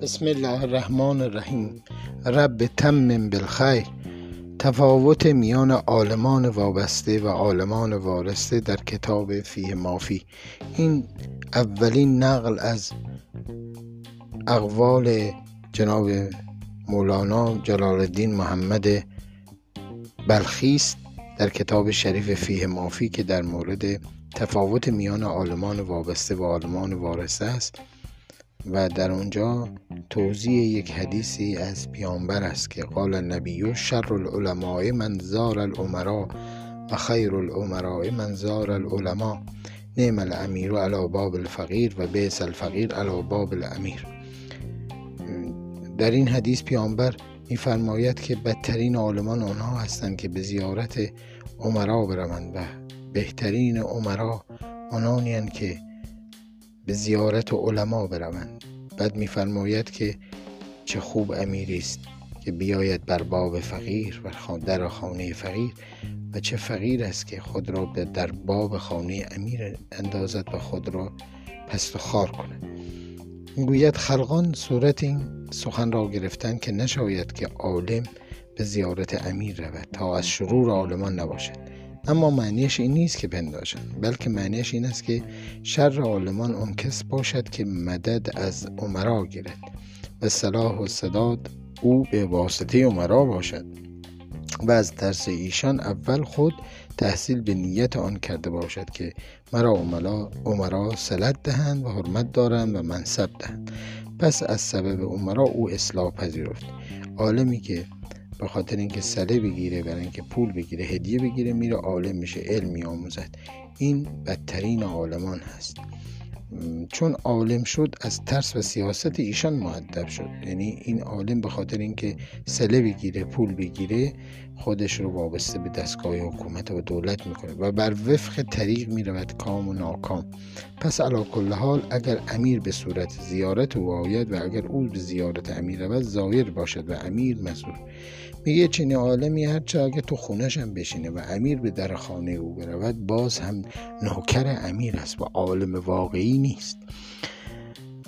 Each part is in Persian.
بسم الله الرحمن الرحیم رب تمم بالخیر تفاوت میان عالمان وابسته و عالمان وارسته در کتاب فیه مافی این اولین نقل از اقوال جناب مولانا جلال الدین محمد بلخی است در کتاب شریف فیه مافی که در مورد تفاوت میان عالمان وابسته و عالمان وارسته است و در اونجا توضیح یک حدیثی از پیامبر است که قال النبی شر العلماء من زار الامراء و خیر الامراء من زار العلماء. نعم الامیر علی باب الفقیر و بیس الفقیر علی باب الامیر. در این حدیث پیامبر میفرماید که بدترین عالمان آنها هستند که به زیارت عمرا بروند و بهترین عمرا آنانی که به زیارت علما بروند. بعد میفرماید که چه خوب امیری است که بیاید بر باب فقیر و در خانه فقیر و چه فقیر است که خود را در باب خانه امیر اندازد و خود را پست و خار کند. می‌گوید خلقان صورت این سخن را گرفتن که نشاید که عالم به زیارت امیر رود تا از شرور عالمان نباشد. اما معنیش این نیست که پنداشند بلکه معنیش این است که شر عالمان اون کس باشد که مدد از عمرا گیرد. و صلاح و صداد او به واسطه عمرا باشد. و از ترس ایشان اول خود تحصیل به نیت آن کرده باشد که مرا عمرا سلط دهند و حرمت دارند و منصب دهند. پس از سبب عمرا او اصلاح پذیرفت. عالمی که به خاطر اینکه سله بگیره برای اینکه پول بگیره هدیه بگیره میره عالم میشه علم میآموزد این بدترین عالمان هست. چون عالم شد از ترس و سیاست ایشان معدب شد. یعنی این عالم به خاطر اینکه سله بگیره پول بگیره خودش رو وابسته به دستگاه حکومت و دولت می‌کنه و بر وفق طریق می‌رود کام و ناکام. پس علا کل حال اگر امیر به صورت زیارت او آید و اگر او به زیارت امیر رود ظاهر باشد و امیر مزور میگه چنین عالمی هرچه اگه تو خونش هم بشینه و امیر به در خانه او برود باز هم نوکر امیر است و عالم واقعی نیست.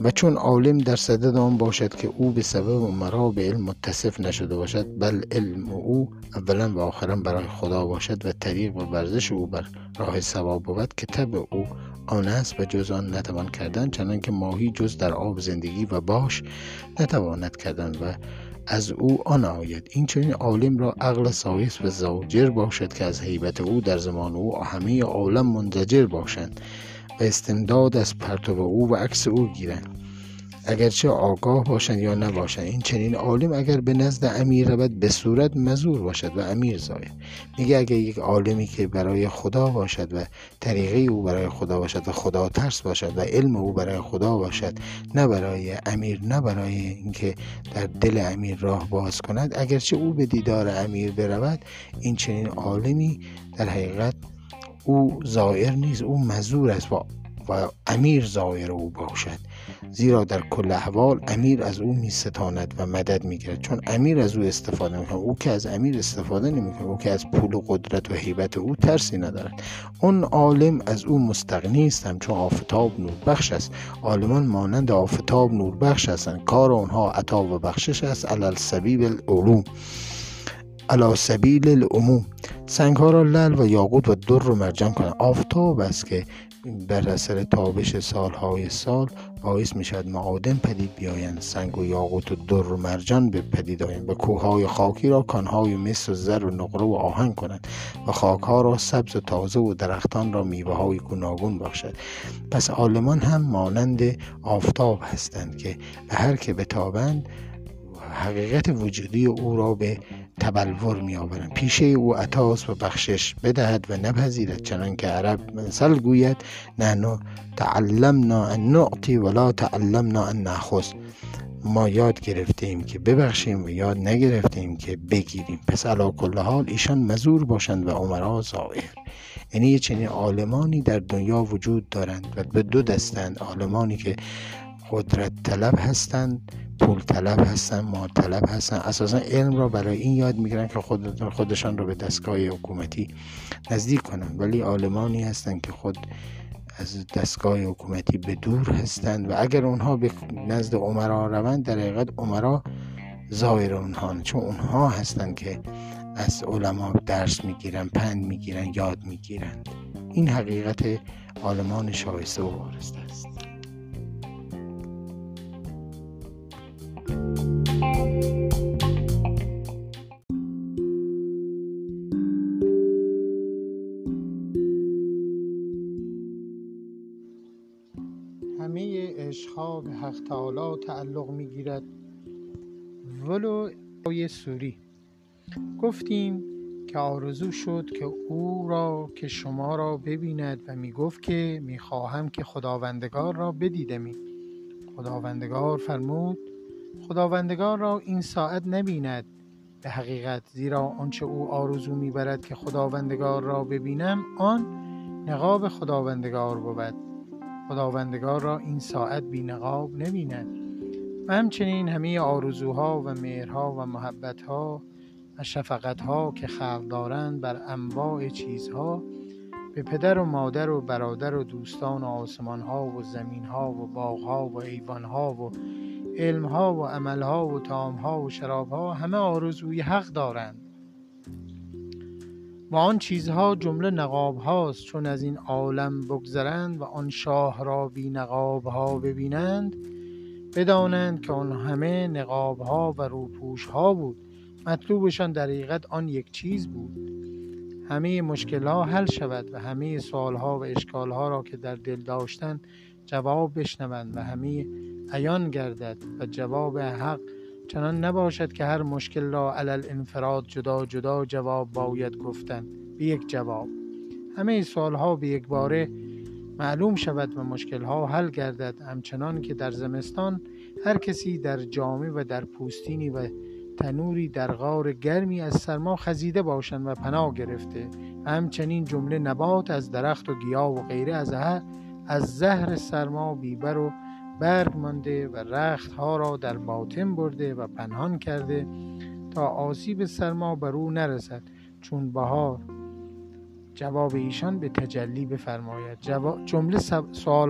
و چون عالم در صدد آن باشد که او به سبب مرا به علم متصف نشده باشد بل علم او اولا و آخرا برای خدا باشد و طریق و ورزش او بر راه ثواب بود که طب او آن است و جز آن نتوان کردن چنان که ماهی جز در آب زندگی و باش نتواند کردن و از او آن آید. این چنین عالم را عقل سایس و زاجر باشد که از حیبت او در زمان او همه عالم منزجر باشند. و استمداد از پرتو او و عکس او گیرند. اگرچه آگاه باشند یا نباشند این چنین عالم اگر به نزد امیر رود به صورت مزور باشد و امیر زاید. میگه اگر یک عالمی که برای خدا باشد و طریقه او برای خدا باشد و خدا ترس باشد و علم او برای خدا باشد نه برای امیر نه برای اینکه در دل امیر راه باز کند اگرچه او به دیدار امیر برود این چنین عالمی در حقیقت او زائر نیست او مزور است و, امیر زائر او باشد. زیرا در کل احوال امیر از او می ستاند و مدد می گیرد چون امیر از او استفاده می او که از امیر استفاده نمی او که از پول و قدرت و حیبت او ترسی ندارد. اون عالم از او مستغنی است چون آفتاب نور بخش است. عالمان مانند آفتاب نور بخش هستند. کار آنها عطا و بخشش است. علل سبیل العلوم. علا سبیل العموم. سنگ ها را لل و یاقوت و در و مرجان کنند آفتاب است که بر اثر تابش سالهای سال باعث می شود معادن پدید بیایند. سنگ و یاقوت و در و مرجان به پدید آیند و کوههای خاکی را کانهای مس و زر و نقره و آهن کنند و خاکها را سبز و تازه و درختان را میوه های گوناگون بخشد. پس عالمان هم مانند آفتاب هستند که به هر که بتابند حقیقت وجودی او را به تبلور می آورند پیشه او عطاس و بخشش بدهد و نپذیرد چنان که عرب مثل گوید نحن تعلمنا ان نعطی ولا تعلمنا ان ناخذ ما یاد گرفتیم که ببخشیم و یاد نگرفتیم که بگیریم. پس علا کل حال ایشان مزور باشند و عمرا زائر یعنی چنین عالمانی در دنیا وجود دارند و به دو دستند عالمانی که قدرت طلب هستند پول طلب هستن مال طلب هستن. اساسا علم را برای این یاد می‌گیرن که خود خودشان را به دستگاه حکومتی نزدیک کنن. ولی عالمانی هستند که خود از دستگاه حکومتی به دور هستند و اگر اونها به نزد عمرا روند در حقیقت عمرا ظاهر اونها چون اونها هستند که از علما درس می‌گیرن پند می‌گیرن یاد می‌گیرن. این حقیقت آلمان شایسته و وارسته است. تعالی تعلق می‌گیرد. ولو سوری. گفتیم که آرزو شد که او را که شما را ببیند و می گفت که می خواهم که خداوندگار را بدیدمی خداوندگار فرمود خداوندگار را این ساعت نبیند. به حقیقت زیرا آنچه او آرزو می‌برد که خداوندگار را ببینم آن نقاب خداوندگار بود. خداوندگار را این ساعت بی نقاب نبیند. و همچنین همه آرزوها و مهرها و محبتها و شفقتها که خلق دارند بر انواع چیزها به پدر و مادر و برادر و دوستان و آسمانها و زمینها و باغها و ایوانها و علمها و عملها و تامها و شرابها همه آرزوی حق دارند. و آن چیزها جمله نقاب هاست چون از این عالم بگذرند و آن شاه را بی نقاب ها ببینند بدانند که آن همه نقاب ها و روپوش ها بود. مطلوبشان در حقیقت آن یک چیز بود. همه مشکل ها حل شود و همه سوال ها و اشکال ها را که در دل داشتن جواب بشنوند و همه عیان گردد و جواب حق چنان نباشد که هر مشکل را علل انفراد جدا جدا جواب باید گفتن به یک جواب. همه سوال ها به یک باره معلوم شود و مشکل ها حل گردد. همچنان که در زمستان هر کسی در جامعه و در پوستینی و تنوری در غار گرمی از سرما خزیده باشند و پناه گرفته. و همچنین جمله نبات از درخت و گیاه و غیره از از زهر سرما بیبر و برگ مانده و رخت ها را در باطن برده و پنهان کرده تا آسیب سرما بر او نرسد. چون بهار جواب ایشان به تجلی بفرماید. جمله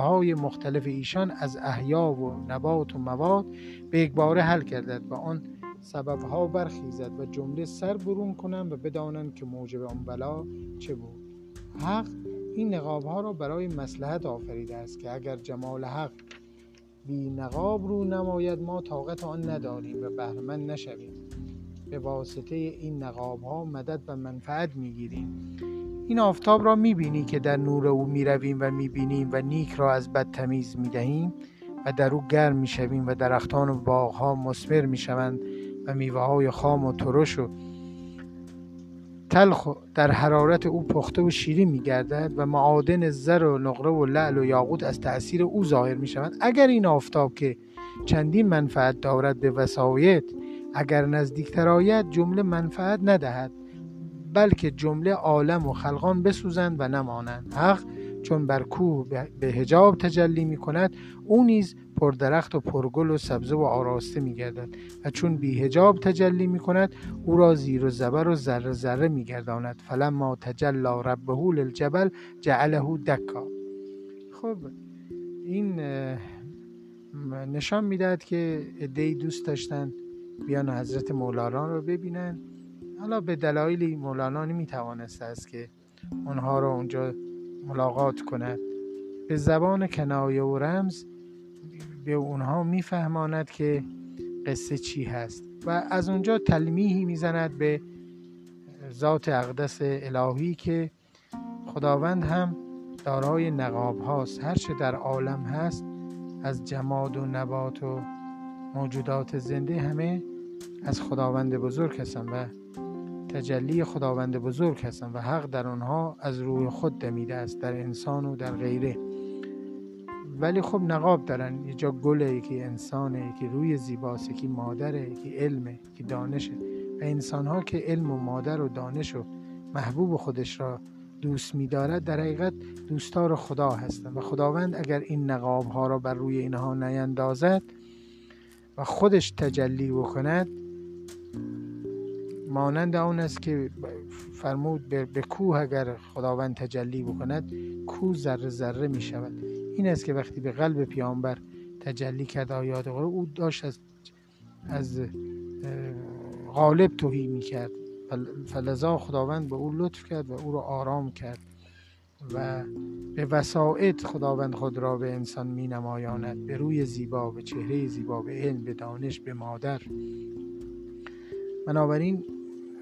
های مختلف ایشان از احیا و نبات و مواد به یک باره حل گردد و آن سببها برخیزد و جمله سر برون کنند و بدانند که موجب آن بلا چه بود. حق این نقاب ها را برای مسلحت آفریده است که اگر جمال حق بی نقاب رو نماید ما طاقت آن نداریم و بهرمند نشویم. به واسطه این نقاب ها مدد و منفعت می‌گیریم. این آفتاب را می‌بینی که در نور او می‌رویم و می‌بینیم و نیک را از بد تمیز می‌دهیم و در او گرم می‌شویم و درختان و باغ ها مسمر می‌شوند و میوه های خام و ترش و تلخ در حرارت او پخته و شیرین می گردد و معادن زر و نقره و لعل و یاقوت از تأثیر او ظاهر می شود اگر این آفتاب که چندین منفعت دارد به وسایت اگر نزدیکتر آید جمله منفعت ندهد بلکه جمله عالم و خلقان بسوزند و نمانند. حق چون بر کوه به هجاب تجلی می کند او نیز پردرخت و پرگل و سبزه و آراسته می گردد و چون بی هجاب تجلی می کند او را زیر و زبر و ذره ذره می گرداند فلما تجلا ربه للجبل جعله دکا. خب این نشان می‌دهد که ادهی دوست داشتن بیان حضرت مولانا رو ببینن. حالا به دلایلی مولانا نمی توانست است که اونها رو اونجا ملاقات کند. به زبان کنایه و رمز به اونها میفهماند که قصه چی هست و از اونجا تلمیحی می‌زند به ذات اقدس الهی که خداوند هم دارای نقاب هاست. هرچه در عالم هست از جماد و نبات و موجودات زنده همه از خداوند بزرگ هستند و تجلی خداوند بزرگ هستند و حق در آنها از روی خود دمیده است در انسان و در غیره. ولی خب نقاب دارن. یه جا گله یکی انسانه یکی روی زیباست یکی مادره یکی علمه یکی دانشه. و انسان ها که علم و مادر و دانش و محبوب خودش را دوست میدارد در حقیقت دوستار خدا هستند و خداوند اگر این نقاب ها را بر روی اینها نیندازد و خودش تجلی بکند مانند آن است که فرمود به کوه اگر خداوند تجلی بکند کوه ذره ذره می شود این است که وقتی به قلب پیامبر تجلی کرد آیات قرآن او داشت از از غالب توهی می کرد فلذا خداوند به او لطف کرد و او را آرام کرد و به وسائط خداوند خود را به انسان می نمایاند به روی زیبا به چهره زیبا به علم به دانش به مادر. بنابراین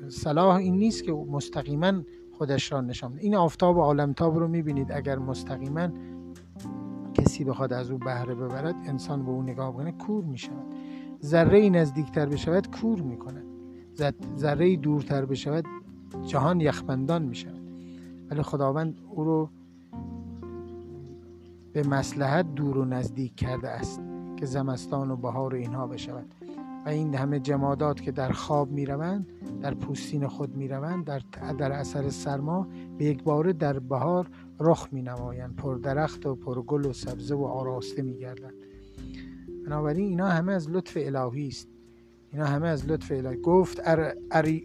صلاح این نیست که مستقیما خودش را نشان این آفتاب عالمتاب رو می‌بینید. اگر مستقیما کسی بخواد از او بهره ببرد انسان به او نگاه کنه کور می شود ذره ای نزدیکتر بشود کور می کند ذره ای دورتر بشود جهان یخبندان می شود ولی خداوند او رو به مسلحت دور و نزدیک کرده است که زمستان و بهار اینها بشود. و این همه جمادات که در خواب می روند در پوستین خود می روند در, در اثر سرما به یک باره در بهار رخ می نمایند پر درخت و پر گل و سبزه و آراسته می گردند بنابراین اینا همه از لطف الهی است. اینا همه از لطف الهی. گفت ار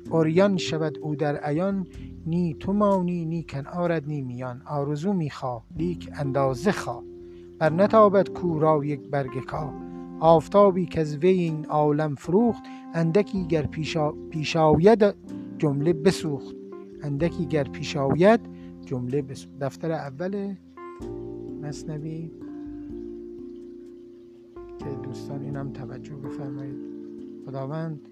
اوریان شود او در عیان نی تو مانی نی کن آرد نی میان. آرزو میخوا لیک اندازه خوا بر نتابد کورا یک برگ کا آفتابی که از وی این عالم فروخت اندکی گر پیشاید جمله بسوخت. اندکی گر پیشاید جمله بسوخت. دفتر اول مصنوی. که دوستان اینم توجه بفرمایید. خداوند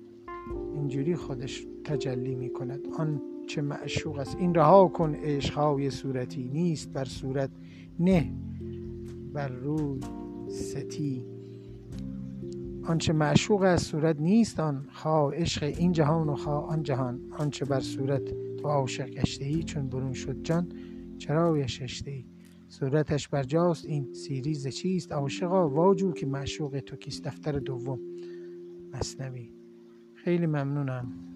اینجوری خودش تجلی می کند آن چه معشوق است. این رها کن عشقهای صورتی. نیست بر صورت نه بر روی ستی. آنچه معشوق از صورت نیست آن خواه عشق این جهان و خواه آن جهان. آنچه بر صورت تو عاشق گشته ای چون برون شد جان چرا یششته ای صورتش بر جاست این سیریز چیست؟ عاشقا واجو که معشوق تو کیست؟ دفتر دوم. مصنوی خیلی ممنونم.